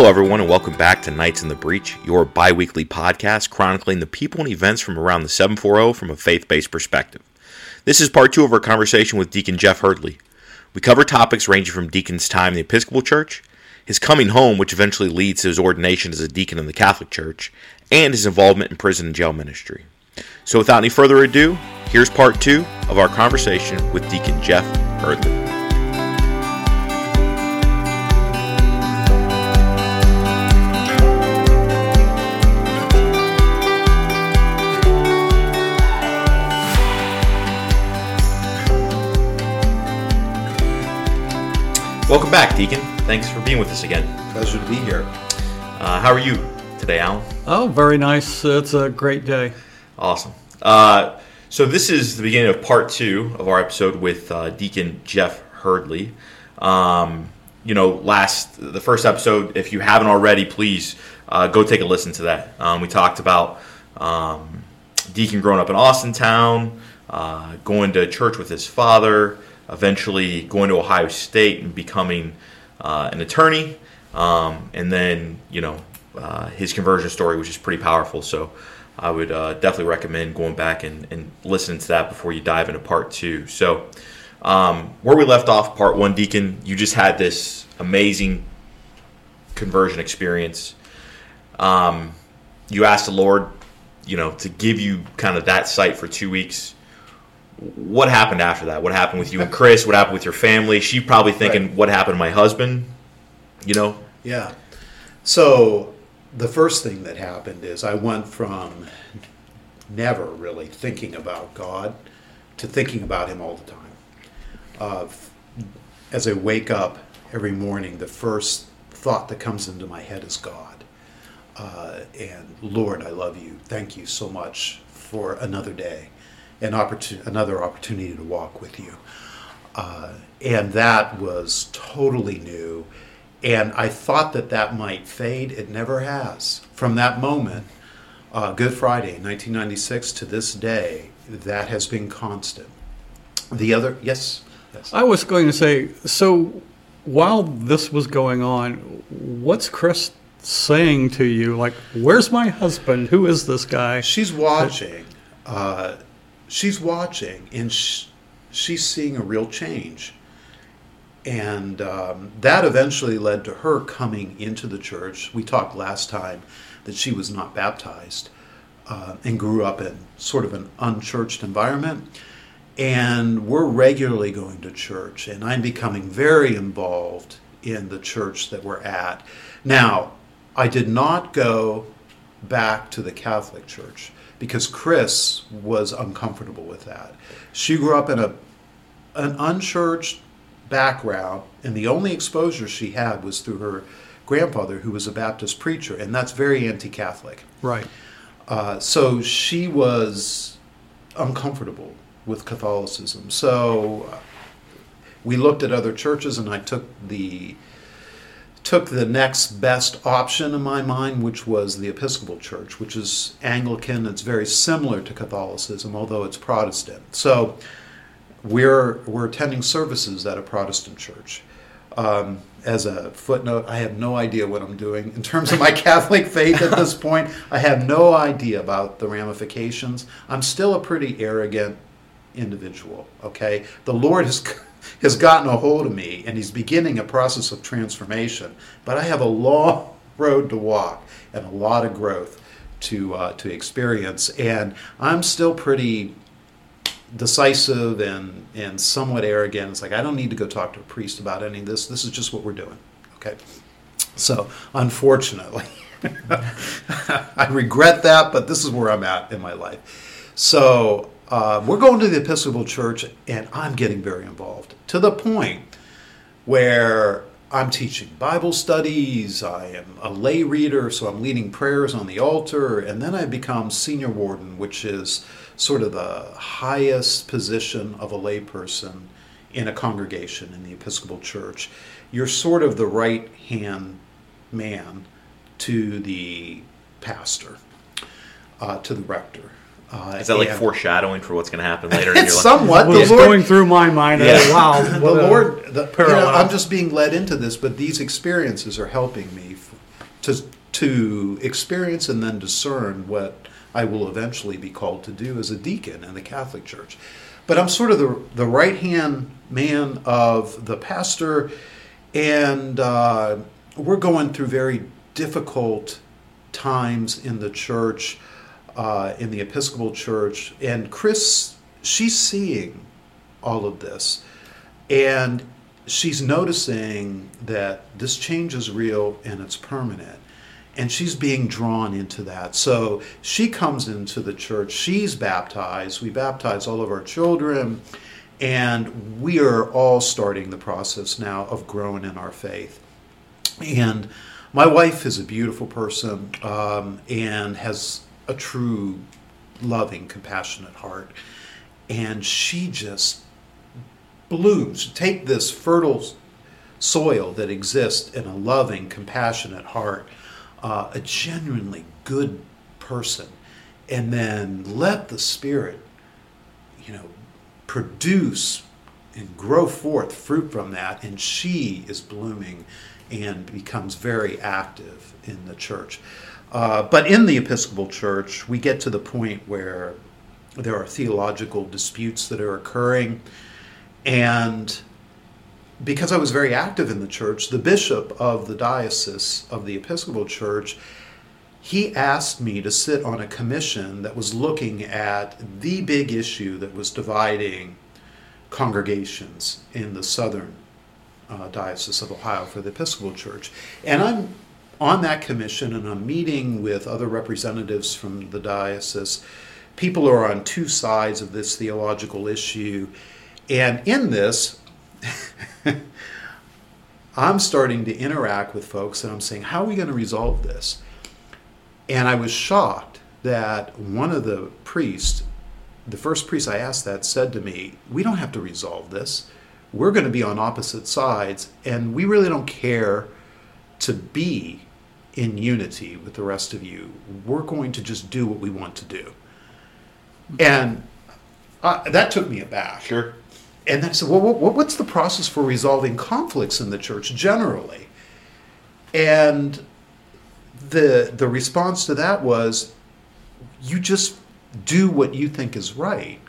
Hello, everyone, and welcome back to Knights in the Breach, your bi weekly podcast chronicling the people and events from around the 740 from a faith based perspective. This is part two of our conversation with Deacon Jeff Hurdley. We cover topics ranging from Deacon's time in the Episcopal Church, his coming home, which eventually leads to his ordination as a deacon in the Catholic Church, and his involvement in prison and jail ministry. So, without any further ado, here's part two of our conversation with Deacon Jeff Hurdley. Welcome back, Deacon. Thanks for being with us again. Pleasure to be here. Uh, how are you today, Alan? Oh, very nice. It's a great day. Awesome. Uh, so this is the beginning of part two of our episode with uh, Deacon Jeff Hurdley. Um, you know, last the first episode, if you haven't already, please uh, go take a listen to that. Um, we talked about um, Deacon growing up in Austintown, uh, going to church with his father eventually going to Ohio State and becoming uh, an attorney, um, and then you know uh, his conversion story, which is pretty powerful. So I would uh, definitely recommend going back and, and, listening to that before you dive into part two. So um, where we left off, part one, Deacon, you just had this amazing conversion experience. Um, you asked the Lord, you know, to give you kind of that sight for two weeks what happened after that? What happened with you and Chris? What happened with your family? She probably thinking, right. what happened to my husband? You know? Yeah. So the first thing that happened is I went from never really thinking about God to thinking about Him all the time. Uh, as I wake up every morning, the first thought that comes into my head is God. Uh, and Lord, I love you. Thank you so much for another day an opportunity, another opportunity to walk with you. Uh, and that was totally new. And I thought that that might fade. It never has. From that moment, uh, Good Friday, 1996, to this day, that has been constant. The other, yes? yes. I was going to say, so while this was going on, what's Chris saying to you? Like, where's my husband? Who is this guy? She's watching. Uh, she's watching and sh- she's seeing a real change. And um, that eventually led to her coming into the church. We talked last time that she was not baptized uh, and grew up in sort of an unchurched environment. And we're regularly going to church, and I'm becoming very involved in the church that we're at. Now, I did not go back to the Catholic Church because Chris was uncomfortable with that. She grew up in a an unchurched background, and the only exposure she had was through her grandfather, who was a Baptist preacher, and that's very anti-Catholic. Right. Uh, so she was uncomfortable with Catholicism. So uh, we looked at other churches, and I took the took the next best option in my mind, which was the Episcopal Church, which is Anglican. It's very similar to Catholicism, although it's Protestant. So we're we're attending services at a Protestant church. Um, as a footnote, I have no idea what I'm doing in terms of my Catholic faith at this point. I have no idea about the ramifications. I'm still a pretty arrogant individual. Okay, the Lord has has gotten a hold of me and he's beginning a process of transformation. But I have a long road to walk and a lot of growth to uh, to experience, and I'm still pretty decisive and and somewhat arrogant. It's like I don't need to go talk to a priest about any of this. This is just what we're doing. Okay. So unfortunately, I regret that, but this is where I'm at in my life. So uh, we're going to the Episcopal Church, and I'm getting very involved to the point where I'm teaching Bible studies, I am a lay reader, so I'm leading prayers on the altar, and then I become senior warden, which is sort of the highest position of a layperson in a congregation in the Episcopal Church. You're sort of the right hand man to the pastor, uh, to the rector. Uh, Is that like foreshadowing for what's going to happen later in your life? Somewhat. The Lord, going through my mind. Yeah. wow. the Lord, the, you know, I'm just being led into this, but these experiences are helping me f- to to experience and then discern what I will eventually be called to do as a deacon in the Catholic Church. But I'm sort of the the right hand man of the pastor, and uh, we're going through very difficult times in the church, uh, in the Episcopal Church, and Chris, she's seeing all of this, and she's noticing that this change is real and it's permanent. And she's being drawn into that. So she comes into the church, she's baptized, we baptize all of our children, and we are all starting the process now of growing in our faith. And my wife is a beautiful person um, and has a true loving, compassionate heart. And she just blooms. Take this fertile soil that exists in a loving, compassionate heart, uh, a genuinely good person, and then let the Spirit, you know, produce and grow forth fruit from that. And she is blooming and becomes very active in the church. Uh, but in the Episcopal Church, we get to the point where there are theological disputes that are occurring. And because I was very active in the church, the bishop of the diocese of the Episcopal Church, he asked me to sit on a commission that was looking at the big issue that was dividing congregations in the southern uh, Diocese of Ohio for the Episcopal Church. And I'm on that commission and I'm meeting with other representatives from the diocese. People are on two sides of this theological issue. And in this, I'm starting to interact with folks and I'm saying, how are we going to resolve this? And I was shocked that one of the priests, the first priest I asked that, said to me, We don't have to resolve this we're going to be on opposite sides, and we really don't care to be in unity with the rest of you. We're going to just do what we want to do. And uh, that took me aback. Sure. And then I said, well, what, what's the process for resolving conflicts in the church generally? And the, the response to that was, you just do what you think is right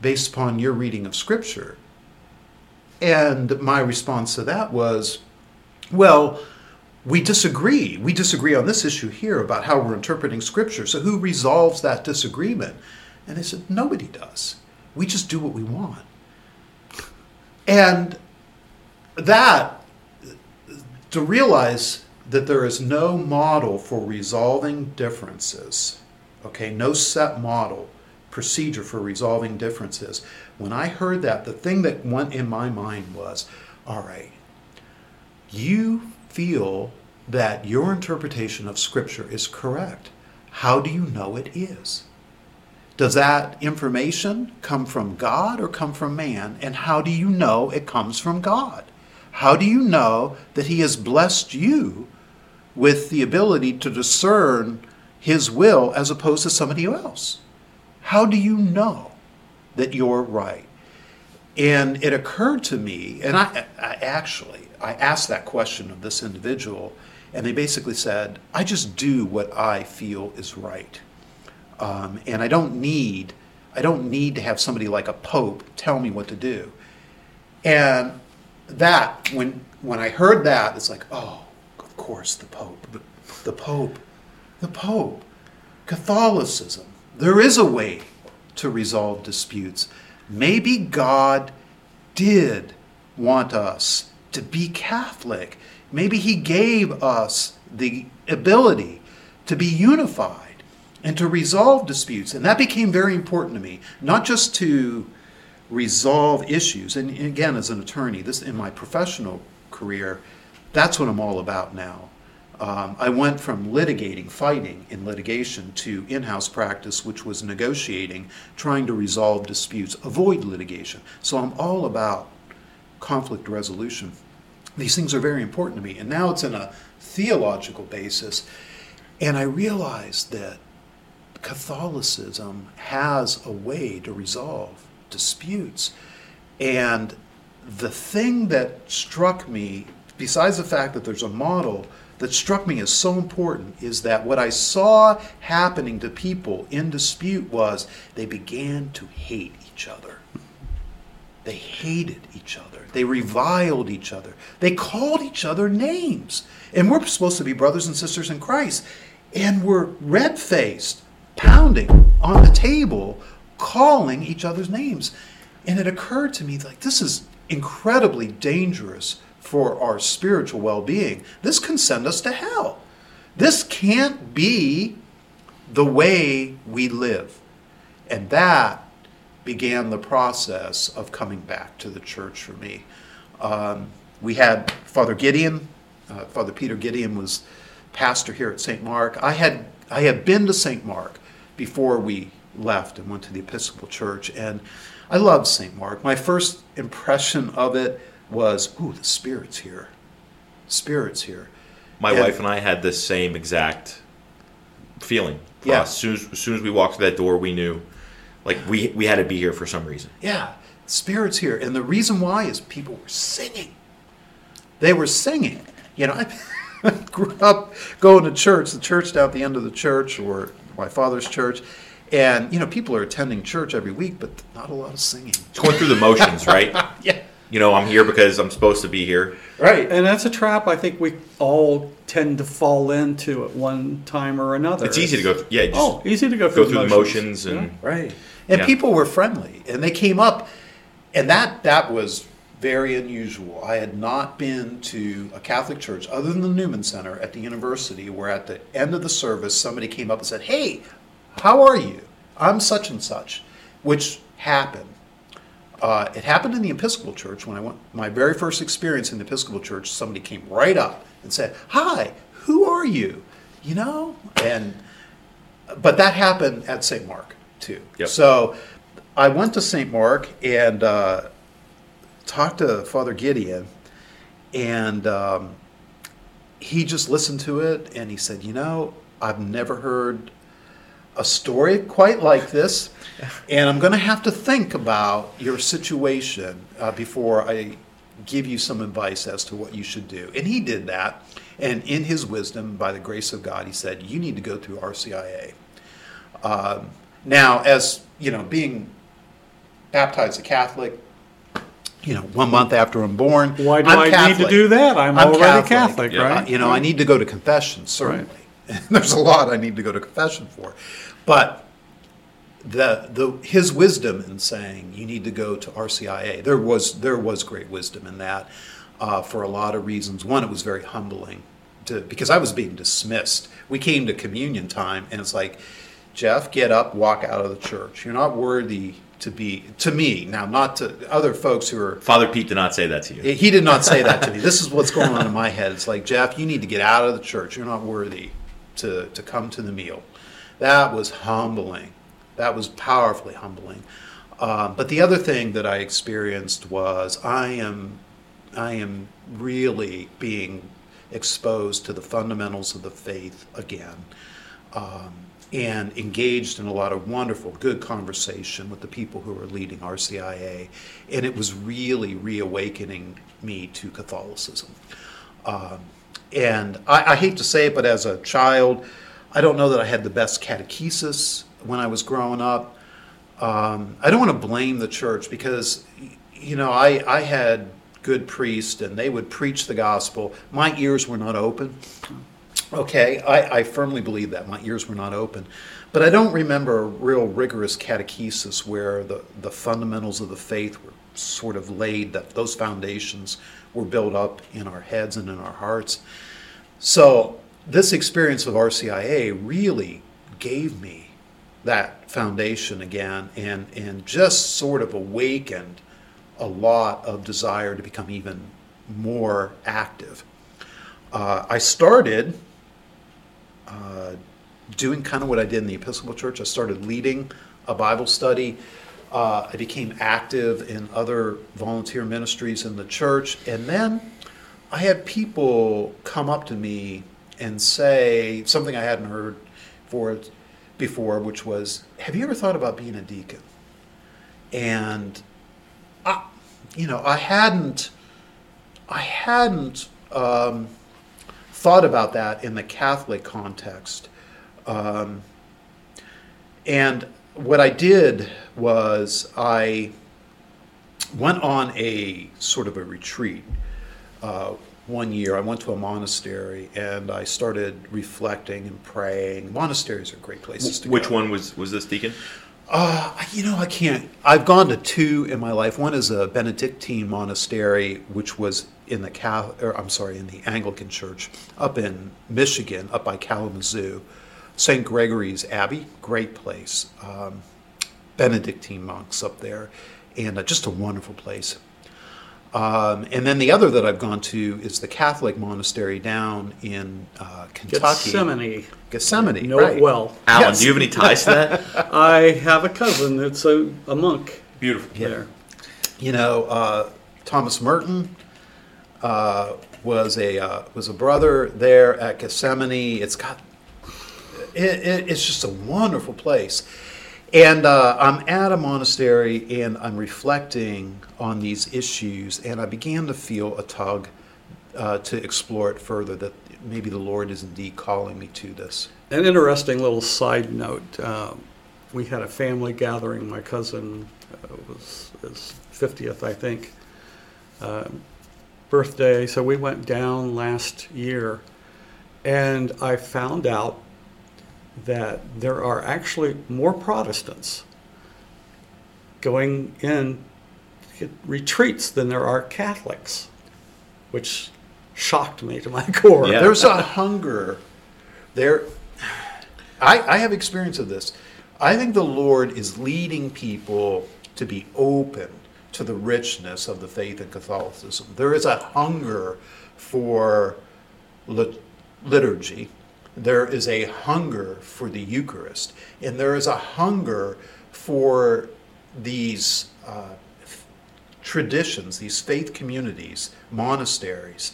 based upon your reading of Scripture. And my response to that was, well, we disagree. We disagree on this issue here about how we're interpreting Scripture. So who resolves that disagreement? And they said, nobody does. We just do what we want. And that, to realize that there is no model for resolving differences, okay, no set model, procedure for resolving differences. When I heard that, the thing that went in my mind was all right, you feel that your interpretation of Scripture is correct. How do you know it is? Does that information come from God or come from man? And how do you know it comes from God? How do you know that He has blessed you with the ability to discern His will as opposed to somebody else? How do you know that you're right? And it occurred to me, and I, I actually, I asked that question of this individual, and they basically said, I just do what I feel is right. Um, and I don't need, I don't need to have somebody like a pope tell me what to do. And that, when, when I heard that, it's like, oh, of course, the pope, the pope, the pope, Catholicism, there is a way to resolve disputes. Maybe God did want us to be Catholic. Maybe He gave us the ability to be unified and to resolve disputes. And that became very important to me, not just to resolve issues. And again, as an attorney, this in my professional career, that's what I'm all about now. Um, I went from litigating, fighting in litigation, to in house practice, which was negotiating, trying to resolve disputes, avoid litigation. So I'm all about conflict resolution. These things are very important to me. And now it's in a theological basis. And I realized that Catholicism has a way to resolve disputes. And the thing that struck me, besides the fact that there's a model that struck me as so important is that what I saw happening to people in dispute was they began to hate each other. They hated each other. They reviled each other. They called each other names. And we're supposed to be brothers and sisters in Christ. And we're red faced, pounding on the table, calling each other's names. And it occurred to me like this is incredibly dangerous for our spiritual well being. This can send us to hell. This can't be the way we live. And that began the process of coming back to the church for me. Um, we had Father Gideon, uh, Father Peter Gideon was pastor here at St. Mark. I had I had been to St. Mark before we left and went to the Episcopal Church, and I loved St. Mark. My first impression of it was, "Ooh, the Spirit's here. Spirit's here." My And- wife and I had the same exact feeling. Yeah. us. As soon as, as soon as we walked through that door, we knew, like we we had to be here for some reason. Yeah, Spirit's here. And the reason why is people were singing. They were singing. You know, I grew up going to church, the church down at the end of the church, or my father's church. And, you know, people are attending church every week, but not a lot of singing. It's going through the motions, right? Yeah. You know, I'm here because I'm supposed to be here. Right. And that's a trap I think we all tend to fall into at one time or another. It's easy to go. Through, yeah, just Oh, easy to go go through, through the motions and Right. And Yeah. people were friendly, and they came up, and that that was very unusual. I had not been to a Catholic church other than the Newman Center at the university, where at the end of the service somebody came up and said, "Hey, how are you? I'm such and such," which happened. Uh, it happened in the Episcopal Church when I went. My very first experience in the Episcopal Church, somebody came right up and said, "Hi, who are you?" You know, and but that happened at St. Mark too. Yep. So I went to St. Mark and uh, talked to Father Gideon, and um, he just listened to it and he said, "You know, I've never heard a story quite like this, and I'm going to have to think about your situation uh, before I give you some advice as to what you should do." And he did that. And in his wisdom, by the grace of God, he said, "You need to go through RCIA." Um, now, as you know, being baptized a Catholic, you know, one month after I'm born, Why do I'm I need to do that? I'm, already Catholic, Yeah. right? You know, I need to go to confession, certainly. There's a lot I need to go to confession for. But the, the, his wisdom in saying you need to go to RCIA, there was, there was great wisdom in that uh, for a lot of reasons. One, it was very humbling to, because I was being dismissed. We came to communion time, and it's like, Jeff, get up, walk out of the church. You're not worthy to be, to me, now, not to other folks who are Father Pete did not say that to you. he did not say that to me. This is what's going on in my head. It's like, Jeff, you need to get out of the church. You're not worthy to, to come to the meal. That was humbling. That was powerfully humbling. Um, but the other thing that I experienced was I am, I am really being exposed to the fundamentals of the faith again. Um, and engaged in a lot of wonderful, good conversation with the people who are leading RCIA. And it was really reawakening me to Catholicism. Um, and I, I hate to say it, but as a child, I don't know that I had the best catechesis when I was growing up. Um, I don't want to blame the church because, you know, I, I had good priests and they would preach the gospel. My ears were not open. Okay, I, I firmly believe that. My ears were not open. But I don't remember a real rigorous catechesis where the, the fundamentals of the faith were sort of laid, that those foundations were built up in our heads and in our hearts. So, this experience of RCIA really gave me that foundation again and, and just sort of awakened a lot of desire to become even more active. Uh, I started uh, doing kind of what I did in the Episcopal Church. I started leading a Bible study. Uh, I became active in other volunteer ministries in the church. And then I had people come up to me and say something I hadn't heard for before, which was, "Have you ever thought about being a deacon?" And I, you know, I hadn't, I hadn't um, thought about that in the Catholic context. Um, and what I did was I went on a sort of a retreat uh, one year. I went to a monastery and I started reflecting and praying. Monasteries are great places to Which go. one was was this deacon? Uh, you know, I can't. I've gone to two in my life. One is a Benedictine monastery, which was in the Cal, or I'm sorry, in the Anglican Church up in Michigan, up by Kalamazoo. St. Gregory's Abbey, great place. Um, Benedictine monks up there, and uh, just a wonderful place. Um, and then the other that I've gone to is the Catholic monastery down in uh, Kentucky. Gethsemani. Gethsemani, Know right. it well. Alan, Yes. do you have any ties to that? I have a cousin that's a, a monk Beautiful. there. You know, uh, Thomas Merton uh, was a uh, was a brother there at Gethsemani. It's got it, it, it's just a wonderful place. And uh, I'm at a monastery and I'm reflecting on these issues, and I began to feel a tug uh, to explore it further. That maybe the Lord is indeed calling me to this. An interesting little side note. Um, we had a family gathering. My cousin uh, was his 50th, I think, uh, birthday. So we went down last year, and I found out that there are actually more Protestants going in retreats than there are Catholics, which shocked me to my core. Yeah. There's a hunger there. I, I have experience of this. I think the Lord is leading people to be open to the richness of the faith in Catholicism. There is a hunger for lit- liturgy. There is a hunger for the Eucharist. And there is a hunger for these uh, traditions, these faith communities, monasteries,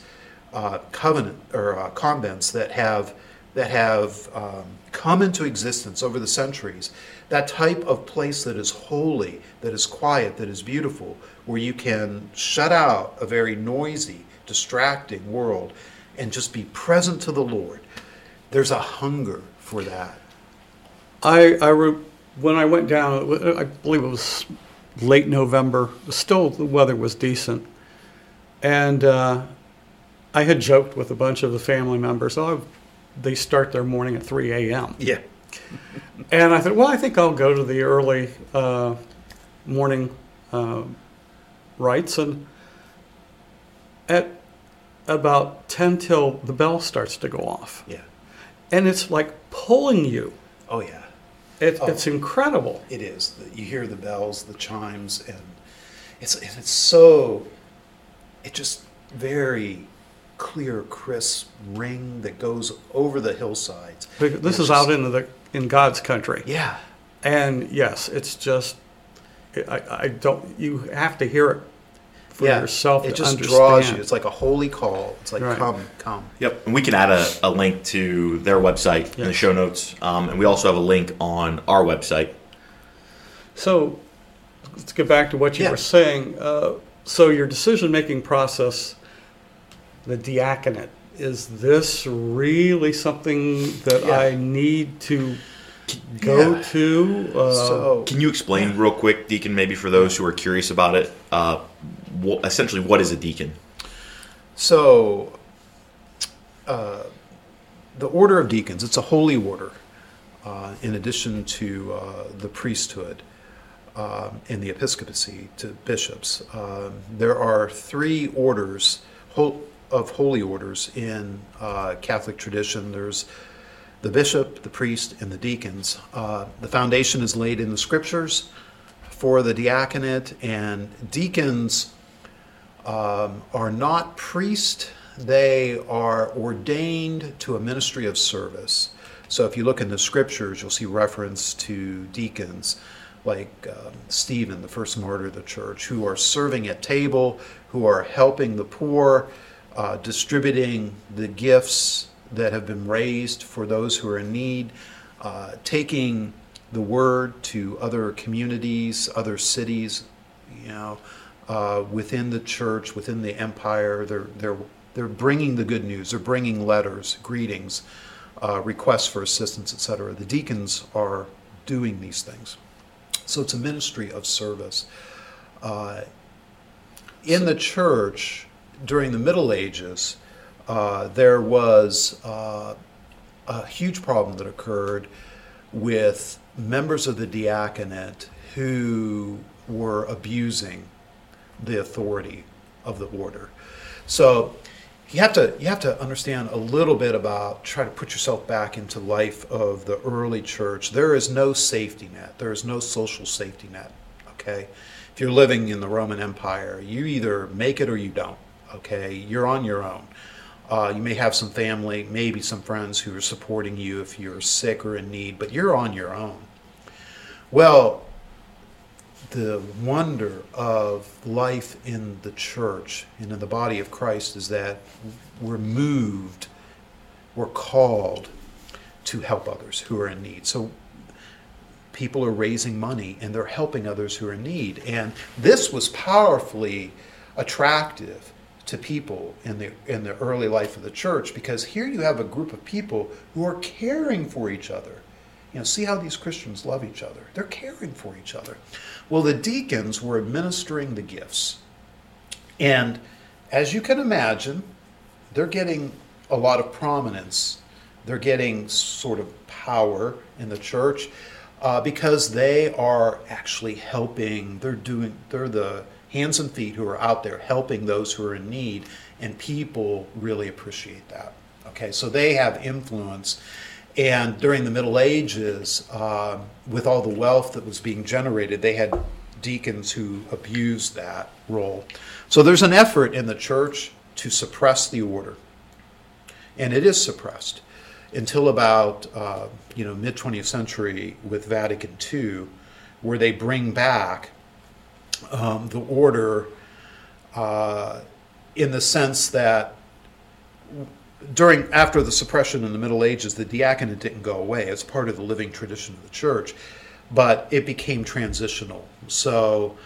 uh, covenant or uh, convents that have that have um, come into existence over the centuries. That type of place that is holy, that is quiet, that is beautiful, where you can shut out a very noisy, distracting world and just be present to the Lord. There's a hunger for that. I, I re- when I went down, I believe it was late November. Still, the weather was decent, and uh, I had joked with a bunch of the family members. Oh, they start their morning at 3 a.m. Yeah. And I thought, well, I think I'll go to the early uh, morning uh, rites. And at about 10 till the bell starts to go off. Yeah. And it's like pulling you. Oh, yeah. It, Oh. It's incredible. It is. You hear the bells, the chimes, and it's and it's so. It just very clear, crisp ring that goes over the hillsides. This is just- out into the in God's country. Yeah. And yes, it's just I, I don't you have to hear it for yeah. yourself It to just understand. draws you. It's like a holy call. It's like Right. come, come. Yep, and we can add a, a link to their website in the show notes, um, and we also have a link on our website. So let's get back to what you Yeah. were saying. Uh, so your decision-making process, the diaconate, is this really something that Yeah. I need to go Yeah. to? Uh, so Can you explain real quick, Deacon, maybe for those who are curious about it, uh, wh- essentially what is a deacon? So, uh, the order of deacons, it's a holy order, uh, in addition to uh, the priesthood um, and the episcopacy to bishops. Um, there are three orders hol- of holy orders in uh, Catholic tradition. There's the bishop, the priest, and the deacons. Uh, the foundation is laid in the scriptures for the diaconate, and deacons um, are not priests, they are ordained to a ministry of service. So if you look in the scriptures, you'll see reference to deacons like um, Stephen, the first martyr of the church, who are serving at table, who are helping the poor, uh, distributing the gifts that have been raised for those who are in need, uh, taking the word to other communities, other cities, you know, uh, within the church, within the empire. They're they're They're bringing the good news. They're bringing letters, greetings, uh, requests for assistance, etc. The deacons are doing these things. So it's a ministry of service. Uh, in the church during the Middle Ages, uh, there was uh, a huge problem that occurred with members of the diaconate who were abusing the authority of the order. So you have to you have to understand a little bit about try to put yourself back into life of the early church. There is no safety net. There is no social safety net. Okay, if you're living in the Roman Empire, you either make it or you don't. Okay, you're on your own. Uh, you may have some family, maybe some friends who are supporting you if you're sick or in need, but you're on your own. Well, the wonder of life in the church and in the body of Christ is that we're moved, we're called to help others who are in need. So people are raising money and they're helping others who are in need. And this was powerfully attractive to people in the in the early life of the church because here you have a group of people who are caring for each other. You know, see how these Christians love each other. They're caring for each other. Well, the deacons were administering the gifts. And as you can imagine, they're getting a lot of prominence. They're getting sort of power in the church uh, because they are actually helping. They're doing. They're the hands and feet who are out there helping those who are in need, and people really appreciate that. Okay, so they have influence. And during the Middle Ages, uh, with all the wealth that was being generated, they had deacons who abused that role. So there's an effort in the church to suppress the order, and it is suppressed until about uh, you know mid 20th century with Vatican II, where they bring back um, the order uh, in the sense that during after the suppression in the Middle Ages, the diaconate didn't go away as part of the living tradition of the church, but it became transitional. So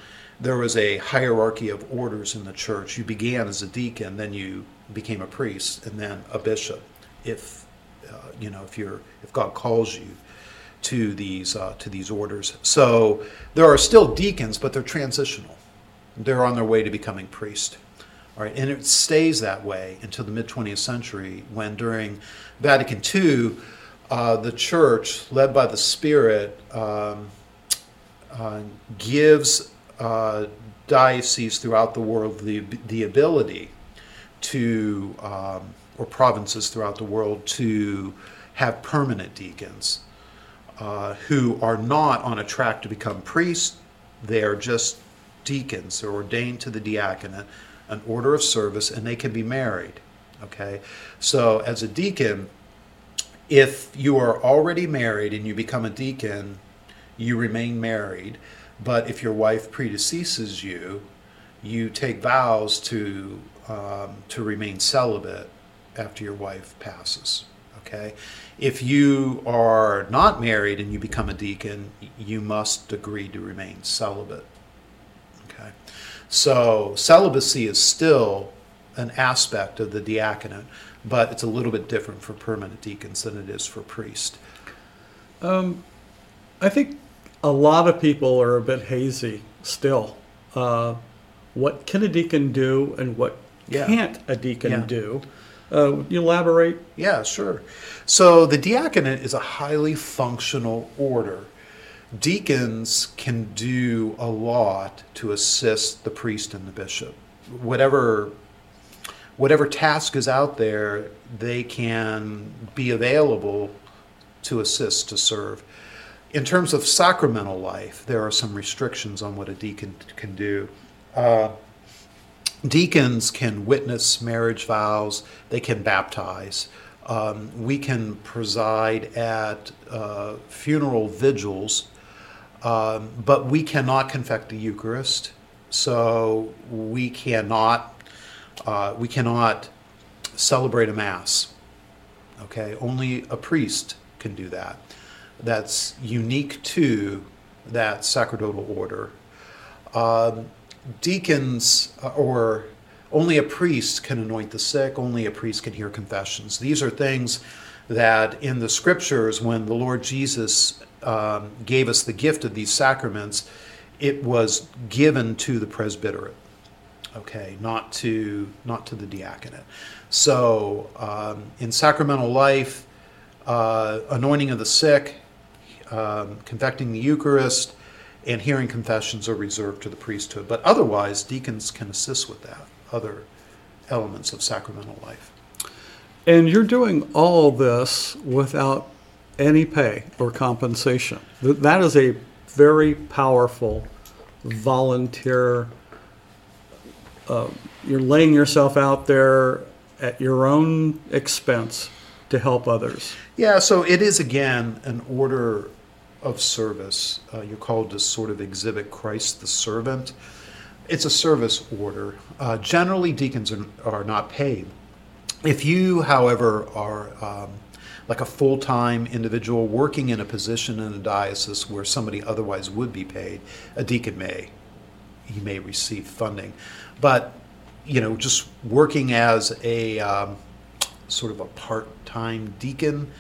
there was a hierarchy of orders in the church. You began as a deacon, then you became a priest, and then a bishop. If uh, you know, if you're if God calls you to these uh, to these orders, so there are still deacons, but they're transitional. They're on their way to becoming priest. All right, and it stays that way until the mid 20th century, when during Vatican II, uh, the church, led by the Spirit, um, uh, gives uh, dioceses throughout the world the, the ability to, um, or provinces throughout the world, to have permanent deacons uh, who are not on a track to become priests. They are just deacons. They're ordained to the diaconate an order of service and they can be married. Okay? So, as a deacon, if you are already married and you become a deacon, you remain married. But if your wife predeceases you, you take vows to um, to remain celibate after your wife passes. Okay, if you are not married and you become a deacon, you must agree to remain celibate. Okay, so celibacy is still an aspect of the diaconate, but it's a little bit different for permanent deacons than it is for priests. Um, I think a lot of people are a bit hazy still. Uh, what can a deacon do and what Yeah. can't a deacon Yeah. do? Uh, you elaborate? Yeah, sure. So the diaconate is a highly functional order. Deacons can do a lot to assist the priest and the bishop. Whatever whatever task is out there, they can be available to assist to serve. In terms of sacramental life, there are some restrictions on what a deacon can do. Uh, deacons can witness marriage vows, they can baptize. Um, we can preside at uh, funeral vigils, um, but we cannot confect the Eucharist. So we cannot uh, we cannot celebrate a mass. Okay, only a priest can do that. That's unique to that sacerdotal order. Um, deacons uh, or only a priest can anoint the sick, only a priest can hear confessions. These are things that in the scriptures, when the Lord Jesus um, gave us the gift of these sacraments, it was given to the presbyterate, okay, not to not to the diaconate. So um, in sacramental life, uh, anointing of the sick, um, confecting the Eucharist, and hearing confessions are reserved to the priesthood. But otherwise, deacons can assist with that, other elements of sacramental life. And you're doing all this without any pay or compensation. That is a very powerful volunteer. Uh, you're laying yourself out there at your own expense to help others. Yeah, so it is again an order of service. Uh, you're called to sort of exhibit Christ the servant. It's a service order. Uh, generally, deacons are, are not paid. If you, however, are um, like a full time individual working in a position in a diocese where somebody otherwise would be paid, a deacon may. He may receive funding. But, you know, just working as a um, sort of a part time deacon,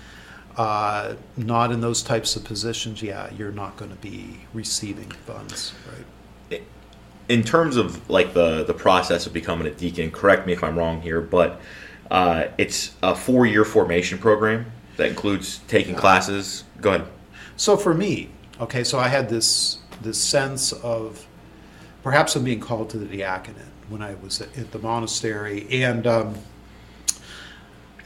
uh, not in those types of positions, yeah, you're not going to be receiving funds, right? in terms of like the the process of becoming a deacon correct me if i'm wrong here but uh, it's a four year formation program that includes taking classes go ahead So for me, okay, so I had this this sense of perhaps I'm being called to the diaconate when I was at, at the monastery, and um,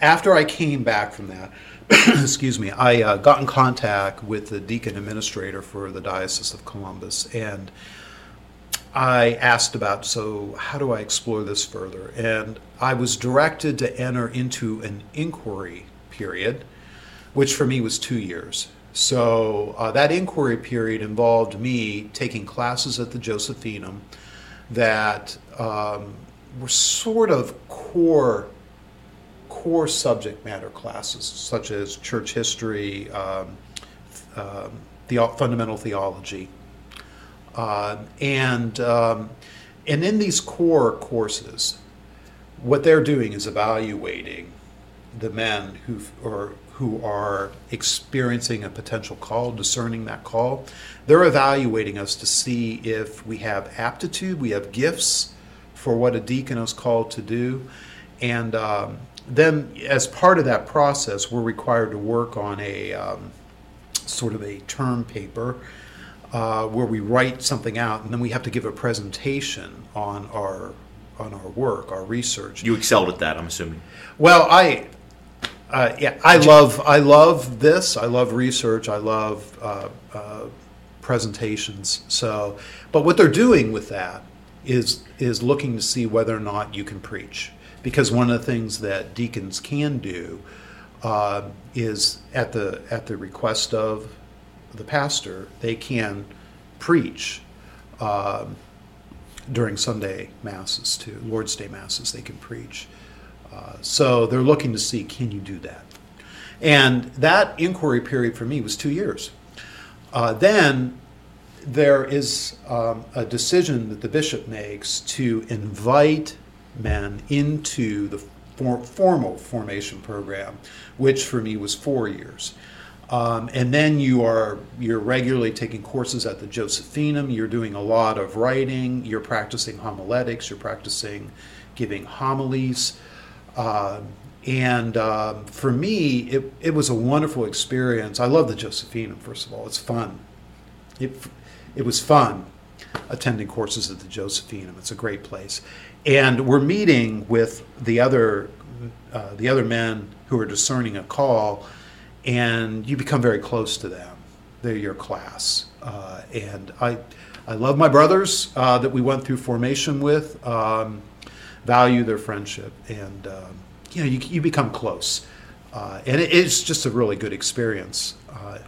after I came back from that, excuse me, I uh, got in contact with the deacon administrator for the diocese of Columbus, and I asked about so how do I explore this further, and I was directed to enter into an inquiry period which for me was two years. So uh, that inquiry period involved me taking classes at the Josephinum that um, were sort of core core subject matter classes, such as church history, um, um, the fundamental theology, uh, and um, and in these core courses, what they're doing is evaluating the men who or who are experiencing a potential call, discerning that call. They're evaluating us to see if we have aptitude, we have gifts for what a deacon is called to do, and um, then as part of that process, we're required to work on a um, sort of a term paper. Uh, where we write something out, and then we have to give a presentation on our on our work, our research. you excelled at that i'm assuming Well, I, uh, yeah, I love, I love this. I love research. I love uh, uh, presentations. So, but what they're doing with that is is looking to see whether or not you can preach, because one of the things that deacons can do uh, is at the at the request of the pastor, they can preach. Um, during Sunday masses too, Lord's Day masses, they can preach. Uh, so they're looking to see can you do that? And that inquiry period for me was two years. Uh, then there is um, a decision that the bishop makes to invite men into the for- formal formation program, which for me was four years. Um, and then you are you're regularly taking courses at the Josephinum. You're doing a lot of writing. You're practicing homiletics. You're practicing giving homilies. Uh, and um, for me, it, it was a wonderful experience. I love the Josephinum. First of all, it's fun. It it was fun attending courses at the Josephinum. It's a great place, and we're meeting with the other uh, the other men who are discerning a call and you become very close to them. They're your class, uh, and I, I love my brothers uh, that we went through formation with. Um, value their friendship, and um, you know you, you become close, uh, and it, it's just a really good experience. Uh,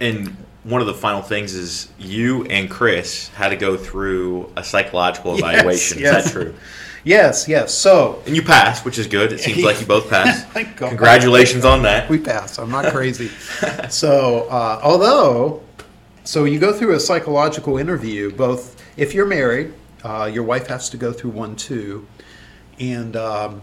and one of the final things is you and chris had to go through a psychological Yes, evaluation yes. is that true yes, yes. So and you passed which is good it seems like you both passed Thank God. congratulations on that we passed. I'm not crazy. so, uh, although, so you go through a psychological interview, both if you're married Uh, your wife has to go through one too. And um,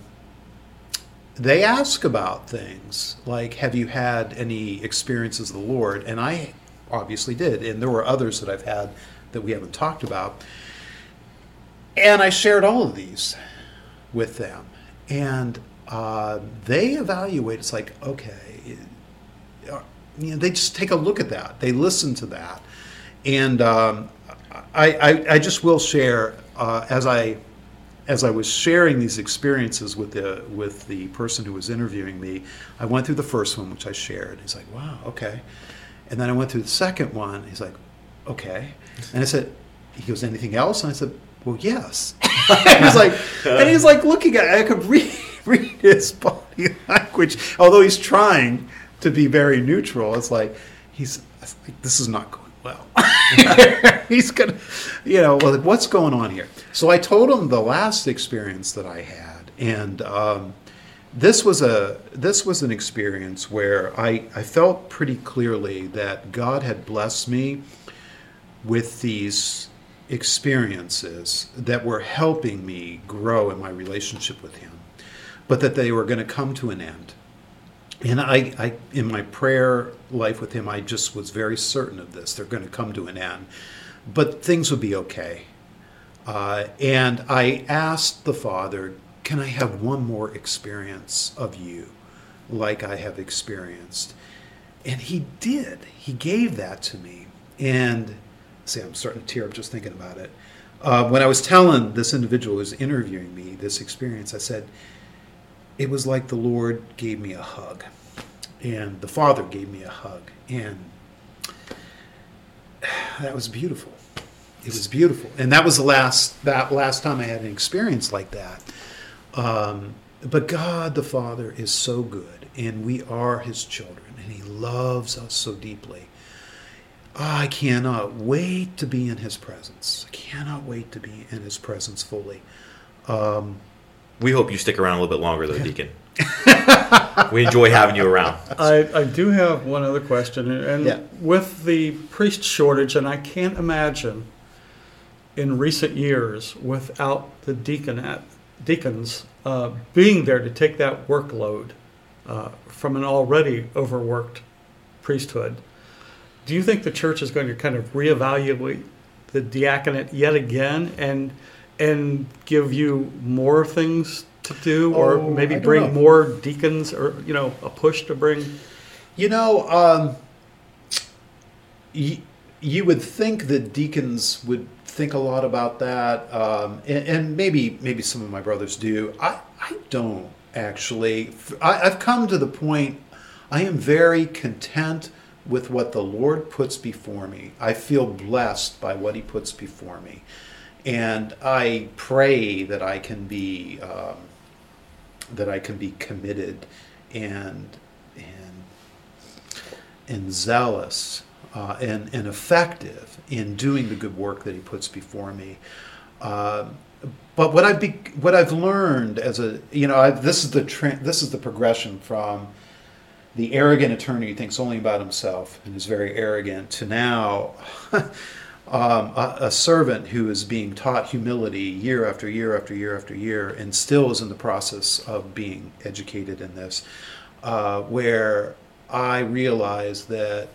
they ask about things like, Have you had any experiences of the Lord? And I obviously did. And there were others that I've had that we haven't talked about. And I shared all of these with them. And uh, they evaluate, it's like, okay, uh, you know, they just take a look at that. They listen to that. And um, I, I, I, just will share uh, as I as I was sharing these experiences with the with the person who was interviewing me, I went through the first one, which I shared. He's like, "Wow, okay," and then I went through the second one. He's like, "Okay," and I said, "He goes, anything else?" And I said, "Well, yes." he's like, and he's like looking at. It. I could read read his body language, although he's trying to be very neutral. It's like he's like, this is not going well. he's gonna, you know, well, what's going on here? So I told him the last experience that I had, and um, this was a this was an experience where I I felt pretty clearly that God had blessed me with these experiences that were helping me grow in my relationship with Him, but that they were going to come to an end and I, I, in my prayer life with him, I just was very certain of this. They're going to come to an end, but things would be okay. Uh, and I asked the Father, "Can I have one more experience of you, like I have experienced?" And He did. He gave that to me. And see, I'm starting to tear up just thinking about it. Uh, when I was telling this individual who was interviewing me this experience, I said it was like the Lord gave me a hug, and the Father gave me a hug, and that was beautiful. It was beautiful, and that was the last that last time I had an experience like that. Um, but God the Father is so good, and we are His children, and He loves us so deeply. I cannot wait to be in His presence. I cannot wait to be in His presence fully. Um, we hope you stick around a little bit longer, though, Deacon. we enjoy having you around. I, I do have one other question. And yeah. with the priest shortage, and I can't imagine in recent years without the deaconate, deacons uh, being there to take that workload uh, from an already overworked priesthood. Do you think the church is going to kind of reevaluate the diaconate yet again and and give you more things to do, or Oh, maybe bring know. more deacons, or you know, a push to bring. You know, um, y- you would think that deacons would think a lot about that, um, and, and maybe maybe some of my brothers do. I I don't actually. I, I've come to the point. I am very content with what the Lord puts before me. I feel blessed by what He puts before me, and I pray that I can be um, that I can be committed and and and zealous uh, and, and effective in doing the good work that he puts before me. Um, but what I've be, what I've learned as a you know i this is the tra- this is the progression from the arrogant attorney who thinks only about himself and is very arrogant to now um, a, a servant who is being taught humility year after year after year after year and still is in the process of being educated in this uh, where I realize that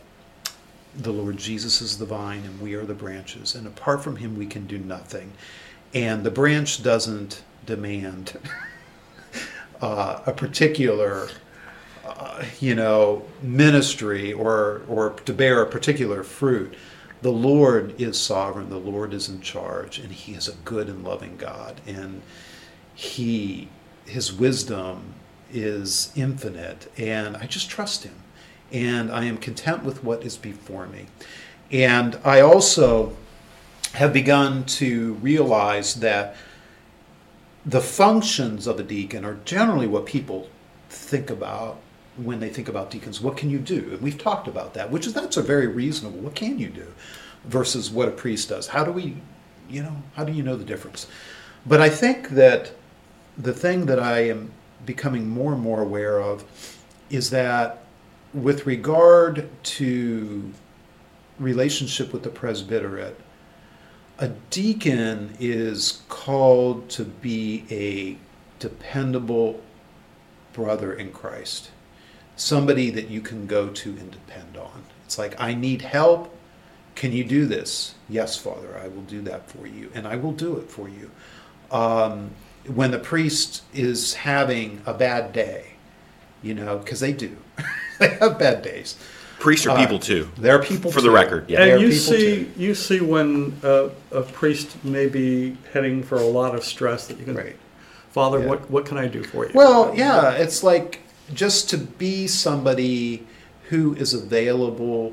the Lord Jesus is the vine and we are the branches, and apart from Him, we can do nothing. And the branch doesn't demand uh, a particular, uh, you know, ministry or or to bear a particular fruit. The Lord is sovereign. The Lord is in charge, and He is a good and loving God, and He His wisdom is infinite, and I just trust Him, and I am content with what is before me, and I also have begun to realize that the functions of a deacon are generally what people think about when they think about deacons. What can you do? And we've talked about that, which is that's a very reasonable. What can you do versus what a priest does? How do we, you know, how do you know the difference? But I think that the thing that I am becoming more and more aware of is that with regard to relationship with the presbyterate, a deacon is called to be a dependable brother in Christ, somebody that you can go to and depend on. It's like, I need help. Can you do this? Yes, Father, I will do that for you, and I will do it for you. Um, when the priest is having a bad day, you know, because they do, they have bad days. Priests are Uh, people too. They're people For the record, yeah. And you see, too. you see when uh, a priest may be heading for a lot of stress that you can, Right. Father, Yeah. what what can I do for you? Well, yeah, it's like just to be somebody who is available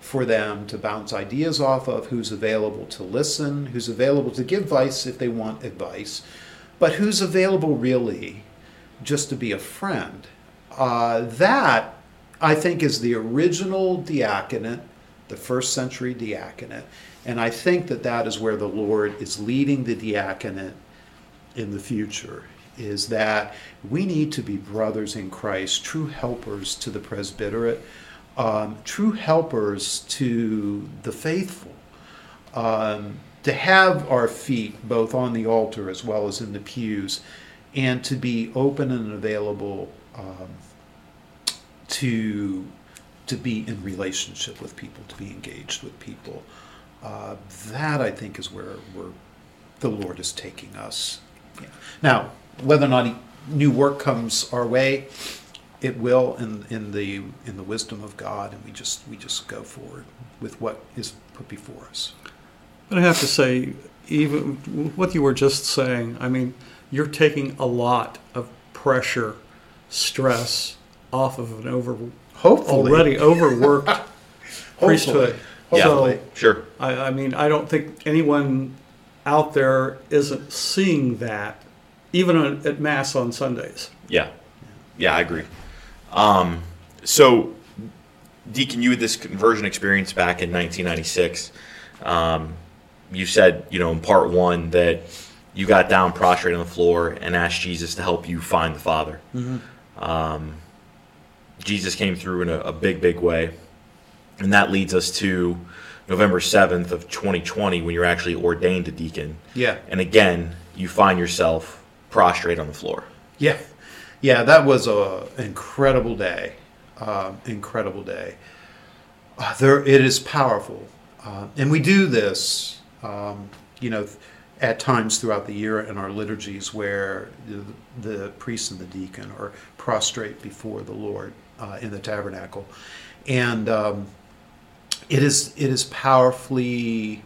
for them to bounce ideas off of, who's available to listen, who's available to give advice if they want advice, but who's available really just to be a friend. Uh, that, I think, is the original diaconate, the first century diaconate. And I think that that is where the Lord is leading the diaconate in the future is that we need to be brothers in Christ, true helpers to the presbyterate, um, true helpers to the faithful, um, to have our feet both on the altar as well as in the pews, and to be open and available um, to to be in relationship with people, to be engaged with people. Uh, that I think is where where the Lord is taking us. Yeah. Now, whether or not he, new work comes our way, it will in in the in the wisdom of God, and we just we just go forward with what is put before us. But I have to say, even what you were just saying, I mean, you're taking a lot of pressure, stress off of an over Hopefully, already overworked Hopefully. priesthood. Yeah. Hopefully. Sure. I, I mean, I don't think anyone out there isn't seeing that, even on, at Mass on Sundays. Yeah. Yeah, I agree. Um, so, Deacon, you had this conversion experience back in 1996. Um, you said, you know, in part one that you got down prostrate on the floor and asked Jesus to help you find the Father. Um, Jesus came through in a, a big, big way. And that leads us to November 7th of 2020 when you're actually ordained a deacon. Yeah. And again, you find yourself prostrate on the floor. Yeah, yeah, that was a incredible day, uh, incredible day. Uh, there, it is powerful, uh, and we do this, um, you know, at times throughout the year in our liturgies where the, the priest and the deacon are prostrate before the Lord uh, in the tabernacle, and um, it is it is powerfully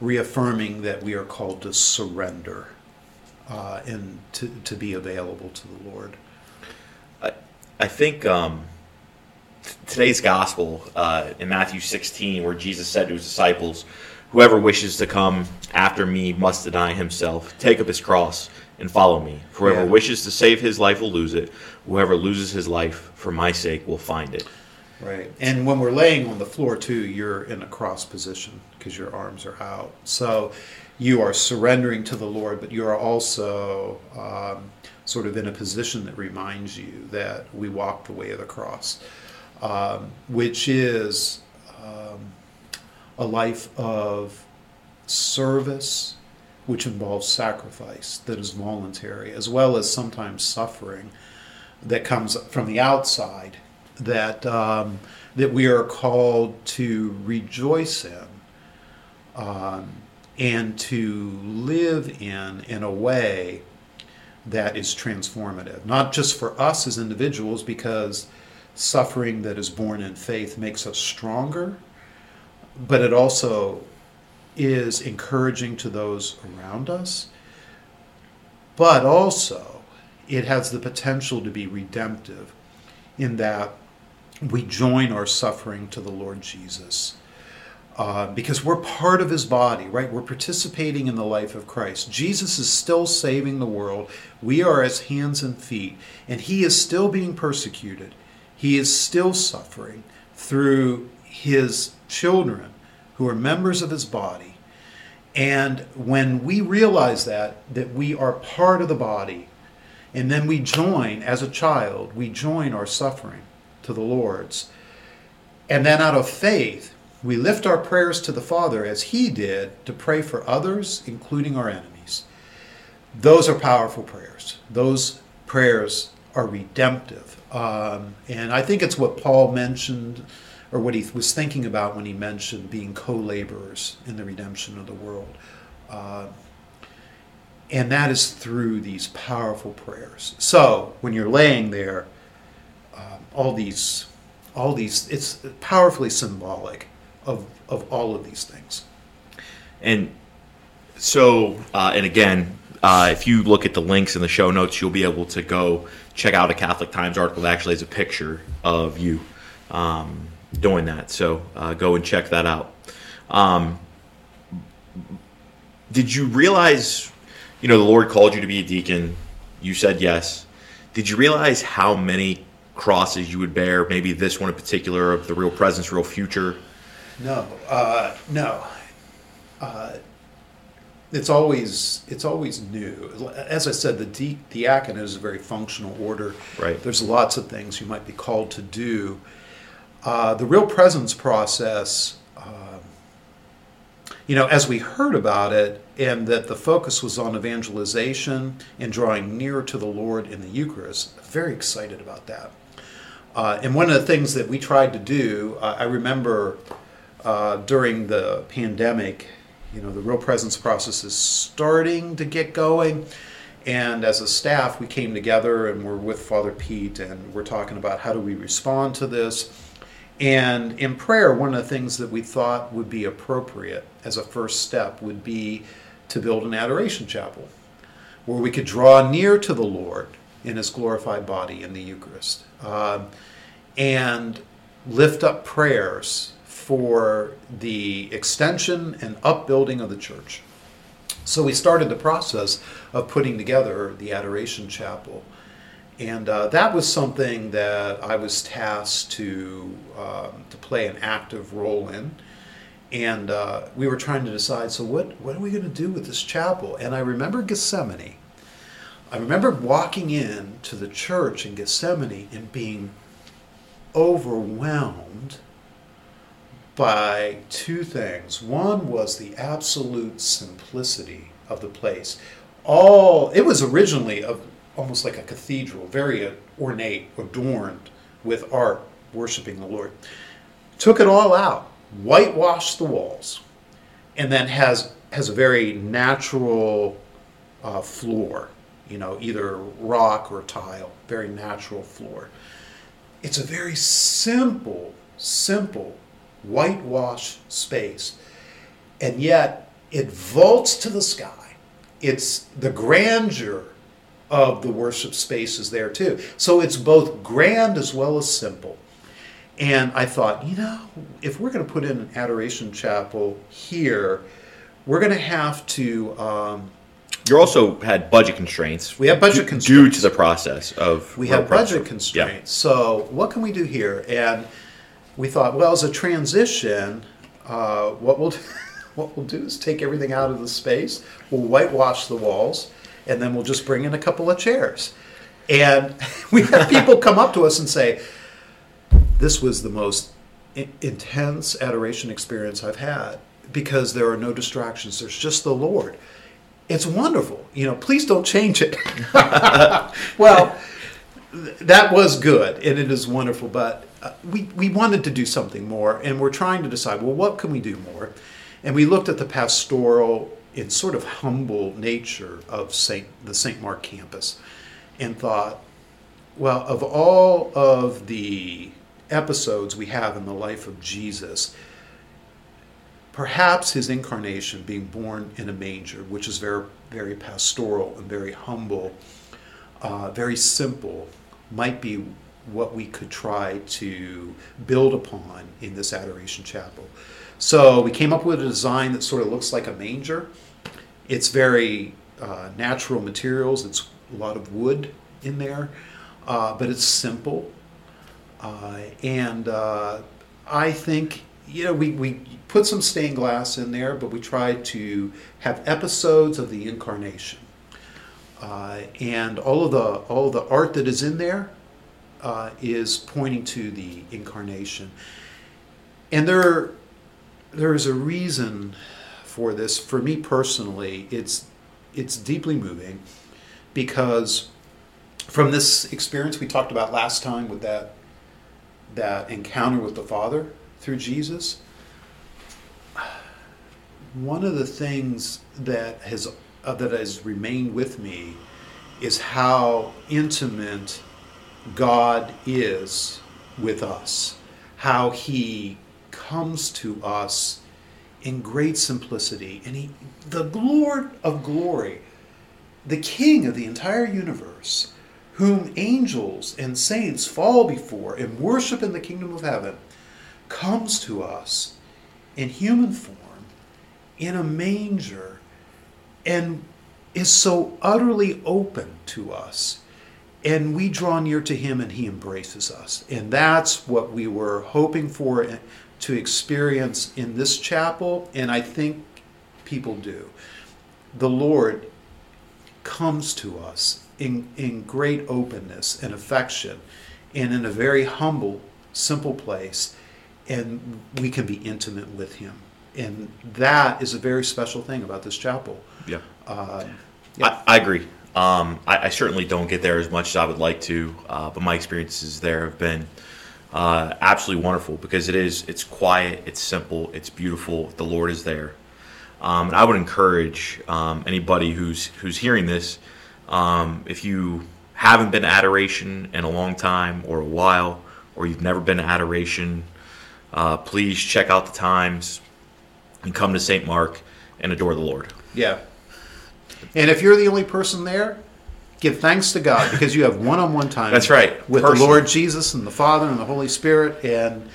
reaffirming that we are called to surrender uh, and to, to be available to the Lord. I I think um, today's gospel uh, in Matthew 16, where Jesus said to his disciples, Whoever wishes to come after me must deny himself, take up his cross, and follow me. Whoever Yeah. wishes to save his life will lose it. Whoever loses his life for my sake will find it. Right. And when we're laying on the floor, too, you're in a cross position because your arms are out. So you are surrendering to the Lord, but you are also um, sort of in a position that reminds you that we walk the way of the cross, um, which is um, a life of service, which involves sacrifice that is voluntary, as well as sometimes suffering that comes from the outside that um, that we are called to rejoice in um, and to live in in a way that is transformative, not just for us as individuals, because suffering that is born in faith makes us stronger, but it also is encouraging to those around us. But also, it has the potential to be redemptive in that we join our suffering to the Lord Jesus. Uh, because we're part of his body, right? We're participating in the life of Christ. Jesus is still saving the world. We are his hands and feet, and he is still being persecuted. He is still suffering through his children who are members of his body. And when we realize that, that we are part of the body, and then we join, as a child, we join our suffering to the Lord's. And then out of faith, we lift our prayers to the Father as He did to pray for others, including our enemies. Those are powerful prayers. Those prayers are redemptive. Um, and I think it's what Paul mentioned, or what he was thinking about when he mentioned being co laborers in the redemption of the world. Uh, and that is through these powerful prayers. So when you're laying there, um, all these, all these, it's powerfully symbolic of, of all of these things. And so, uh, and again, uh, if you look at the links in the show notes, you'll be able to go check out a Catholic Times article that actually has a picture of you um, doing that. So uh, go and check that out. Um, did you realize, you know, the Lord called you to be a deacon? You said yes. Did you realize how many crosses you would bear? Maybe this one in particular of the real presence, real future. No, uh, no. Uh, it's always it's always new. As I said, the de- diaconate is a very functional order. Right. There's lots of things you might be called to do. Uh, the real presence process, um, you know, as we heard about it, and that the focus was on evangelization and drawing near to the Lord in the Eucharist. Very excited about that. Uh, and one of the things that we tried to do, uh, I remember uh, during the pandemic, you know, the real presence process is starting to get going. And as a staff, we came together and we're with Father Pete and we're talking about how do we respond to this. And in prayer, one of the things that we thought would be appropriate as a first step would be to build an adoration chapel where we could draw near to the Lord in his glorified body in the Eucharist uh, and lift up prayers for the extension and upbuilding of the church. So we started the process of putting together the Adoration Chapel. And uh, that was something that I was tasked to, um, to play an active role in. And uh, we were trying to decide so, what, what are we going to do with this chapel? And I remember Gethsemani. I remember walking in to the church in Gethsemani and being overwhelmed by two things. One was the absolute simplicity of the place. All it was originally a, almost like a cathedral, very ornate, adorned with art, worshiping the Lord. Took it all out, whitewashed the walls, and then has has a very natural uh, floor. You know, either rock or tile, very natural floor. It's a very simple, simple whitewashed space, and yet it vaults to the sky. It's the grandeur of the worship space is there too. So it's both grand as well as simple. And I thought, you know, if we're going to put in an adoration chapel here, we're going to have to. Um, you also had budget constraints. We have budget due, constraints due to the process of. We have budget constraints. Yeah. So what can we do here? And we thought, well, as a transition, uh, what we'll do, what we'll do is take everything out of the space. We'll whitewash the walls, and then we'll just bring in a couple of chairs. And we have people come up to us and say, "This was the most intense adoration experience I've had because there are no distractions. There's just the Lord." It's wonderful. You know, please don't change it. well, that was good and it is wonderful, but uh, we, we wanted to do something more, and we're trying to decide, well, what can we do more? And we looked at the pastoral and sort of humble nature of Saint, the St. Mark campus and thought, well, of all of the episodes we have in the life of Jesus, perhaps his incarnation, being born in a manger, which is very, very pastoral and very humble, uh, very simple, might be what we could try to build upon in this adoration chapel. So we came up with a design that sort of looks like a manger. It's very uh, natural materials. It's a lot of wood in there, uh, but it's simple. Uh, and uh, I think you know we, we put some stained glass in there, but we tried to have episodes of the incarnation. Uh, and all of the all of the art that is in there uh, is pointing to the incarnation. And there there is a reason for this. For me personally, it's it's deeply moving because from this experience we talked about last time with that that encounter with the Father through Jesus, one of the things that has uh, that has remained with me is how intimate God is with us, how He comes to us in great simplicity, and He, the Lord of glory, the King of the entire universe, whom angels and saints fall before and worship in the kingdom of heaven, comes to us in human form, in a manger, and is so utterly open to us. And we draw near to him and he embraces us. And that's what we were hoping for to experience in this chapel, and I think people do. The Lord comes to us in, in great openness and affection and in a very humble, simple place, and we can be intimate with Him. And that is a very special thing about this chapel. Yeah. Uh, I, I agree. Um, I, I certainly don't get there as much as I would like to, uh, but my experiences there have been uh, absolutely wonderful because it is it's quiet, it's simple, it's beautiful. The Lord is there, um, and I would encourage um, anybody who's who's hearing this, um, if you haven't been to adoration in a long time or a while, or you've never been to adoration, uh, please check out the times and come to St. Mark and adore the Lord. Yeah. And if you're the only person there, give thanks to God because you have one-on-one time. That's right. With Personal. the Lord Jesus and the Father and the Holy Spirit, and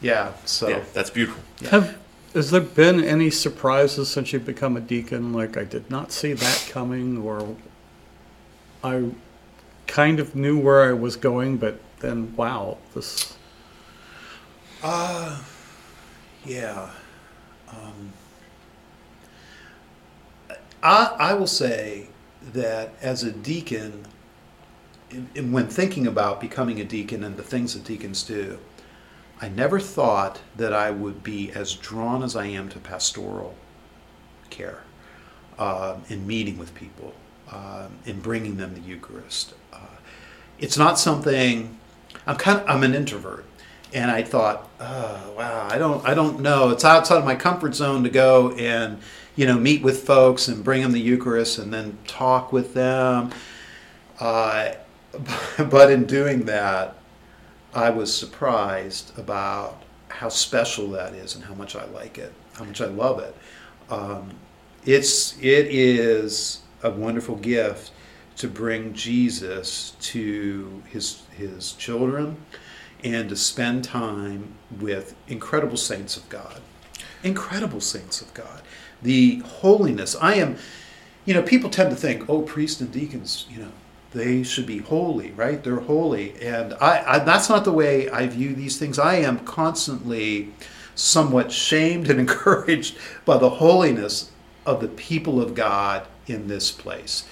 yeah, so Yeah, that's beautiful. Have has there been any surprises since you've become a deacon? Like I did not see that coming, or I kind of knew where I was going, but then wow, this Uh, yeah. Um, I, I will say that as a deacon, when thinking about becoming a deacon and the things that deacons do, I never thought that I would be as drawn as I am to pastoral care, um, in meeting with people, um, in bringing them the Eucharist. Uh, it's not something. I'm kind of I'm an introvert, and I thought, oh, wow, I don't I don't know. It's outside of my comfort zone to go and you know meet with folks and bring them the Eucharist and then talk with them. Uh, but in doing that, I was surprised about how special that is and how much I like it, how much I love it. Um, it's it is a wonderful gift to bring Jesus to his his children and to spend time with incredible saints of God. Incredible saints of God. The holiness. I am you know, people tend to think, oh, priests and deacons, you know, they should be holy, right? They're holy. And I, I that's not the way I view these things. I am constantly somewhat shamed and encouraged by the holiness of the people of God in this place.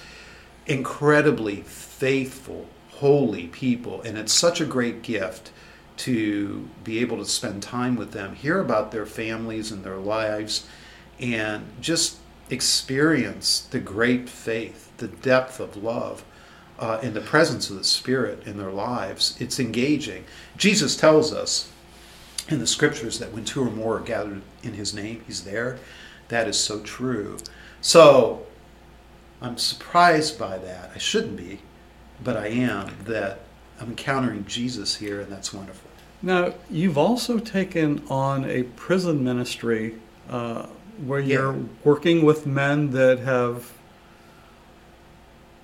Incredibly faithful, holy people. And it's such a great gift to be able to spend time with them, hear about their families and their lives, and just experience the great faith, the depth of love, uh, the presence of the Spirit in their lives. It's engaging. Jesus tells us in the scriptures that when two or more are gathered in His name, He's there. That is so true. So I'm surprised by that. I shouldn't be, but I am that I'm encountering Jesus here, and that's wonderful. Now, you've also taken on a prison ministry uh, where you're Yeah. working with men that have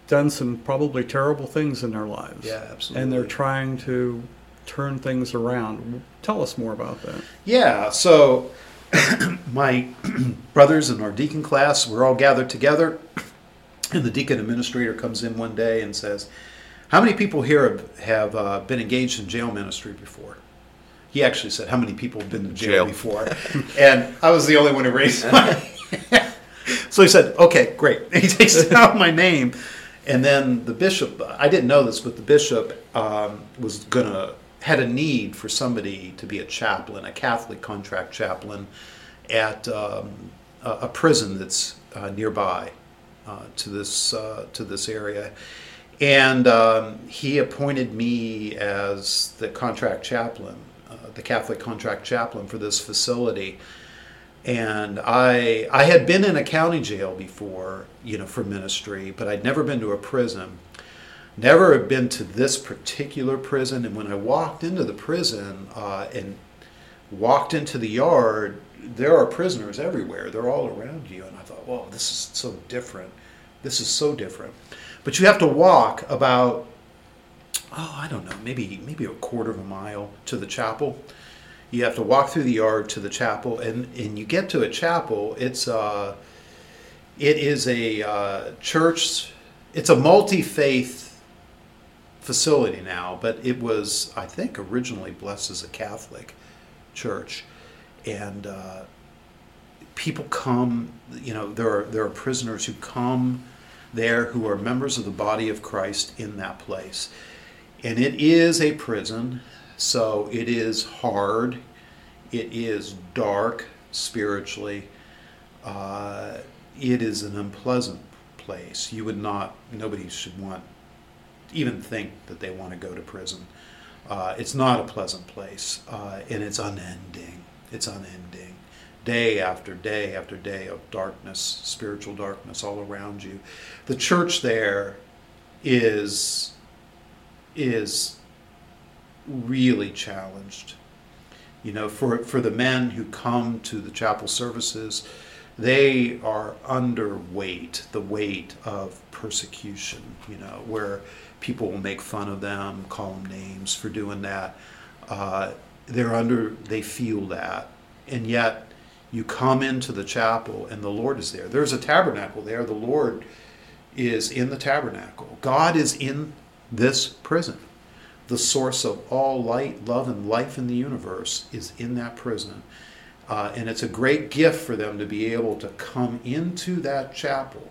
done some probably terrible things in their lives. Yeah, absolutely. And they're trying to turn things around. Tell us more about that. Yeah, so my brothers in our deacon class, we're all gathered together, and the deacon administrator comes in one day and says, How many people here have, have uh, been engaged in jail ministry before? He actually said, How many people have been to jail, Jail. before? and I was the only one who raised my So he said, Okay, great. And he takes out my name. And then the bishop, I didn't know this, but the bishop um, was to had a need for somebody to be a chaplain, a Catholic contract chaplain, at um, a, a prison that's uh, nearby uh, to this uh, to this area, and um, he appointed me as the contract chaplain, the Catholic contract chaplain for this facility. And I I had been in a county jail before, you know, for ministry, but I'd never been to a prison. Never had been to this particular prison. And when I walked into the prison uh, and walked into the yard, there are prisoners everywhere. They're all around you. And I thought, whoa, this is so different. This is so different. But you have to walk about, oh, I don't know, maybe maybe a quarter of a mile to the chapel. You have to walk through the yard to the chapel, and, and you get to a chapel. It's uh, it is a uh, church. It's a multi faith facility now, but it was I think originally blessed as a Catholic church, and uh, people come. You know, there are there are prisoners who come there who are members of the body of Christ in that place, and it is a prison. So it is hard. It is dark spiritually. Uh, it is an unpleasant place. You would not. Nobody should want even think that they want to go to prison. Uh, it's not a pleasant place, uh, and it's unending. It's unending. Day after day after day of darkness, spiritual darkness all around you. The church there is is really challenged. You know, for for the men who come to the chapel services, they are under weight, the weight of persecution. You know, where people will make fun of them, call them names for doing that. Uh, they're under, they feel that. And yet, you come into the chapel and the Lord is there. There's a tabernacle there. The Lord is in the tabernacle. God is in this prison. The source of all light, love, and life in the universe is in that prison. Uh, and it's a great gift for them to be able to come into that chapel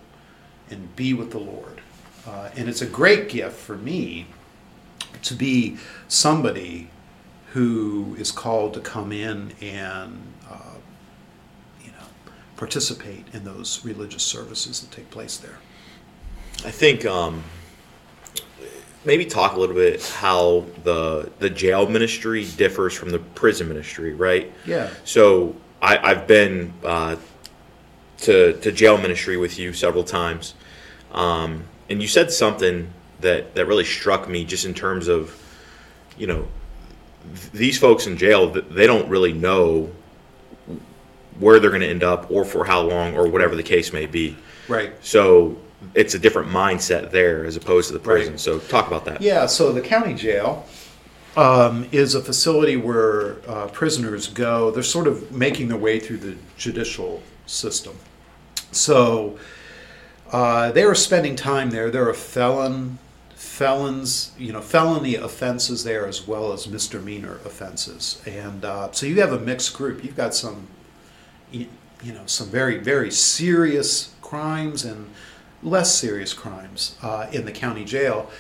and be with the Lord. Uh, and it's a great gift for me to be somebody who is called to come in and uh, you know participate in those religious services that take place there. I think um, maybe talk a little bit how the the jail ministry differs from the prison ministry, right? Yeah. So I, I've been uh, to to jail ministry with you several times, um, and you said something that that really struck me, just in terms of, you know, th- these folks in jail, they don't really know where they're going to end up or for how long or whatever the case may be. Right. So it's a different mindset there as opposed to the prison. Right. So talk about that. Yeah, so the county jail um, is a facility where uh, prisoners go. They're sort of making their way through the judicial system. So uh, they are spending time there. There are felon, felons, you know, felony offenses there as well as misdemeanor offenses, and uh, so you have a mixed group. You've got some, you, you know, some very very serious crimes and less serious crimes uh, in the county jail,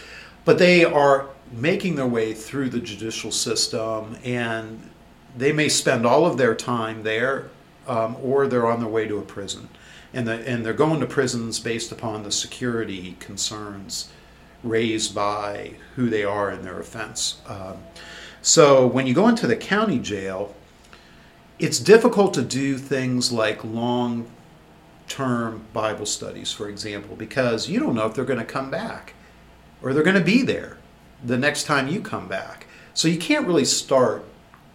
but they are making their way through the judicial system, and they may spend all of their time there, um, or they're on their way to a prison and, the, and they're going to prisons based upon the security concerns raised by who they are in their offense. Um, so when you go into the county jail, it's difficult to do things like long term Bible studies, for example, because you don't know if they're going to come back or they're going to be there the next time you come back. So you can't really start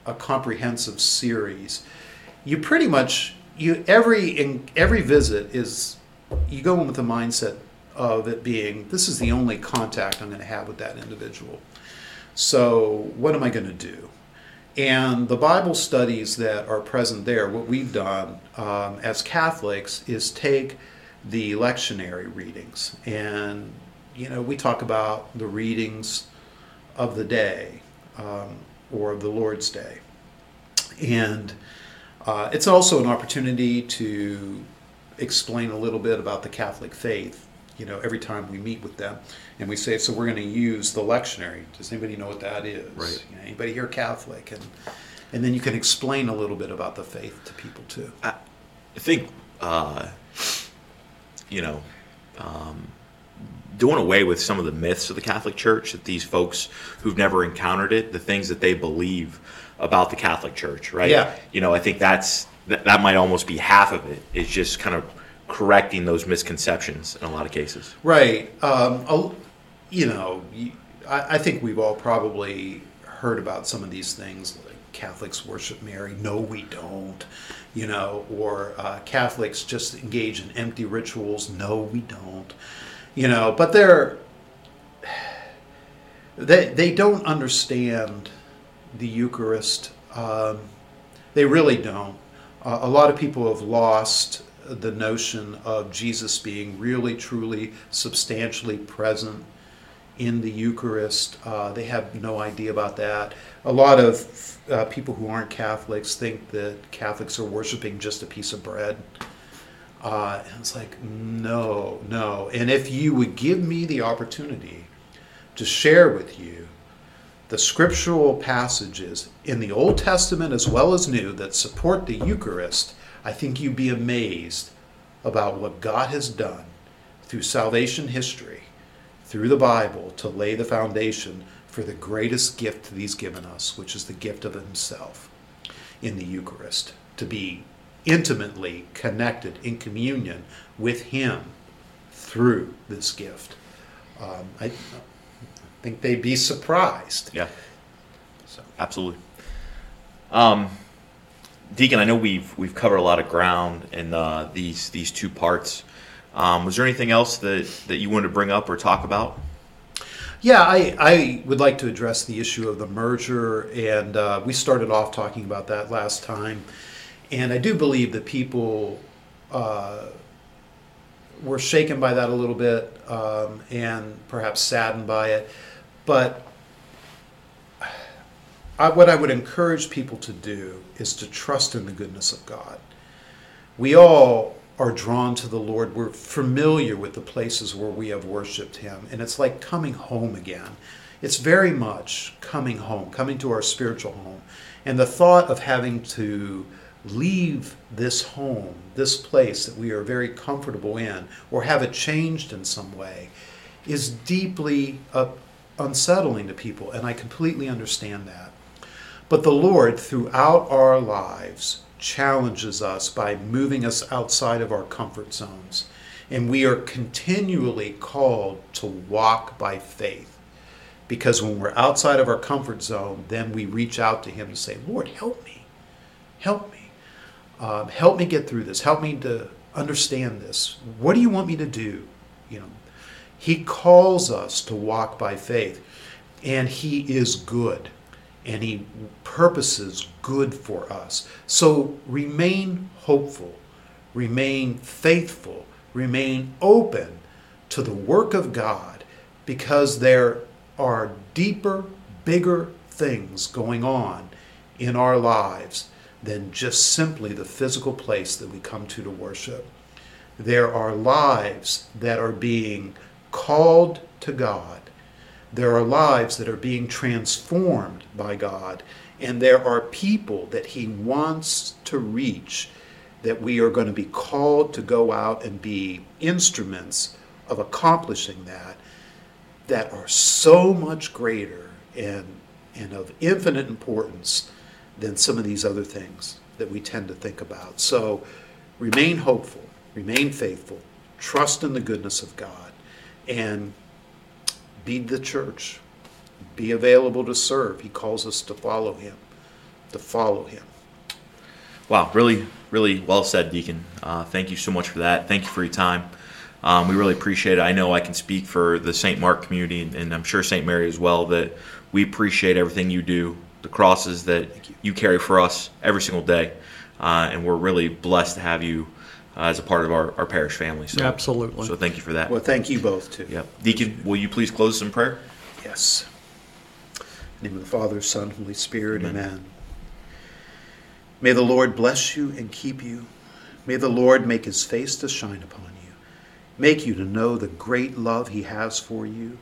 a comprehensive series. You pretty much you every in every visit is you go in with the mindset of it being this is the only contact I'm going to have with that individual. So what am I going to do? And the Bible studies that are present there, what we've done um, as Catholics is take the lectionary readings, and you know we talk about the readings of the day um, or the Lord's Day, and uh, it's also an opportunity to explain a little bit about the Catholic faith, you know, every time we meet with them, and we say, so we're going to use the lectionary. Does anybody know what that is? Right. You know, anybody here Catholic? And and then you can explain a little bit about the faith to people too. I think, uh, you know, um, doing away with some of the myths of the Catholic Church that these folks who've never encountered it, the things that they believe about the Catholic Church, right? Yeah. You know, I think that's that, that might almost be half of it. Is just kind of correcting those misconceptions in a lot of cases. Right. Um, you know, I, I think we've all probably heard about some of these things. Like Catholics worship Mary. No, we don't. You know, or uh, Catholics just engage in empty rituals. No, we don't. You know, but they're they they don't understand the Eucharist. Um, they really don't. Uh, a lot of people have lost the notion of Jesus being really, truly, substantially present in the Eucharist. Uh, they have no idea about that. A lot of uh, people who aren't Catholics think that Catholics are worshiping just a piece of bread. Uh, and it's like, no, no. And if you would give me the opportunity to share with you the scriptural passages in the Old Testament as well as New that support the Eucharist, I think you'd be amazed about what God has done through salvation history, through the Bible, to lay the foundation for the greatest gift that He's given us, which is the gift of Himself in the Eucharist, to be intimately connected in communion with Him through this gift. Um, I think they'd be surprised. Yeah. So. Absolutely. Um, Deacon, I know we've we've covered a lot of ground in uh, these these two parts. Um, was there anything else that, that you wanted to bring up or talk about? Yeah, I, I would like to address the issue of the merger, and uh, we started off talking about that last time. And I do believe that people uh, were shaken by that a little bit um, and perhaps saddened by it. But I, what I would encourage people to do is to trust in the goodness of God. We all are drawn to the Lord. We're familiar with the places where we have worshiped Him, and it's like coming home again. It's very much coming home, coming to our spiritual home. And the thought of having to leave this home, this place that we are very comfortable in, or have it changed in some way, is deeply unsettling to people, and I completely understand that. But the Lord, throughout our lives, challenges us by moving us outside of our comfort zones. And we are continually called to walk by faith. Because when we're outside of our comfort zone, then we reach out to Him and say, Lord, help me. Help me. Um, help me get through this. Help me to understand this. What do you want me to do? You know, He calls us to walk by faith, and He is good and he purposes good for us. So remain hopeful, remain faithful, remain open to the work of God because there are deeper, bigger things going on in our lives than just simply the physical place that we come to to worship. There are lives that are being called to God there are lives that are being transformed by God, and there are people that He wants to reach that we are going to be called to go out and be instruments of accomplishing that, that are so much greater and, and of infinite importance than some of these other things that we tend to think about. So remain hopeful, remain faithful, trust in the goodness of God, and be the church. Be available to serve. He calls us to follow him, to follow him. Wow, really, really well said, Deacon. Uh, thank you so much for that. Thank you for your time. Um, we really appreciate it. I know I can speak for the St. Mark community, and, and I'm sure St. Mary as well, that we appreciate everything you do, the crosses that you. you. carry for us every single day. Uh, and we're really blessed to have you uh, as a part of our, our parish family. So, Absolutely. So thank you for that. Well, thank you both, too. Yep. Deacon, will you please close us in prayer? Yes. In the name of the Father, Son, Holy Spirit, Amen. amen. May the Lord bless you and keep you. May the Lord make his face to shine upon you. make you to know the great love He has for you,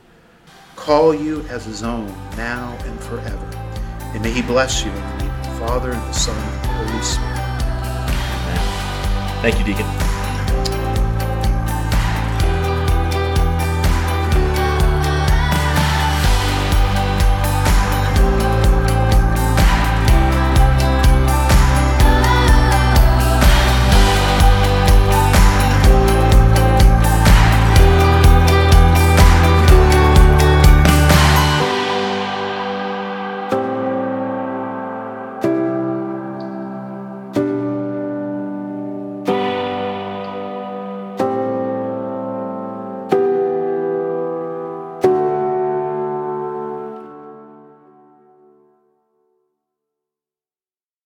call you as His own now and forever. And may He bless you in the name of the Father, and the Son, and the Holy Spirit. Thank you, Deacon.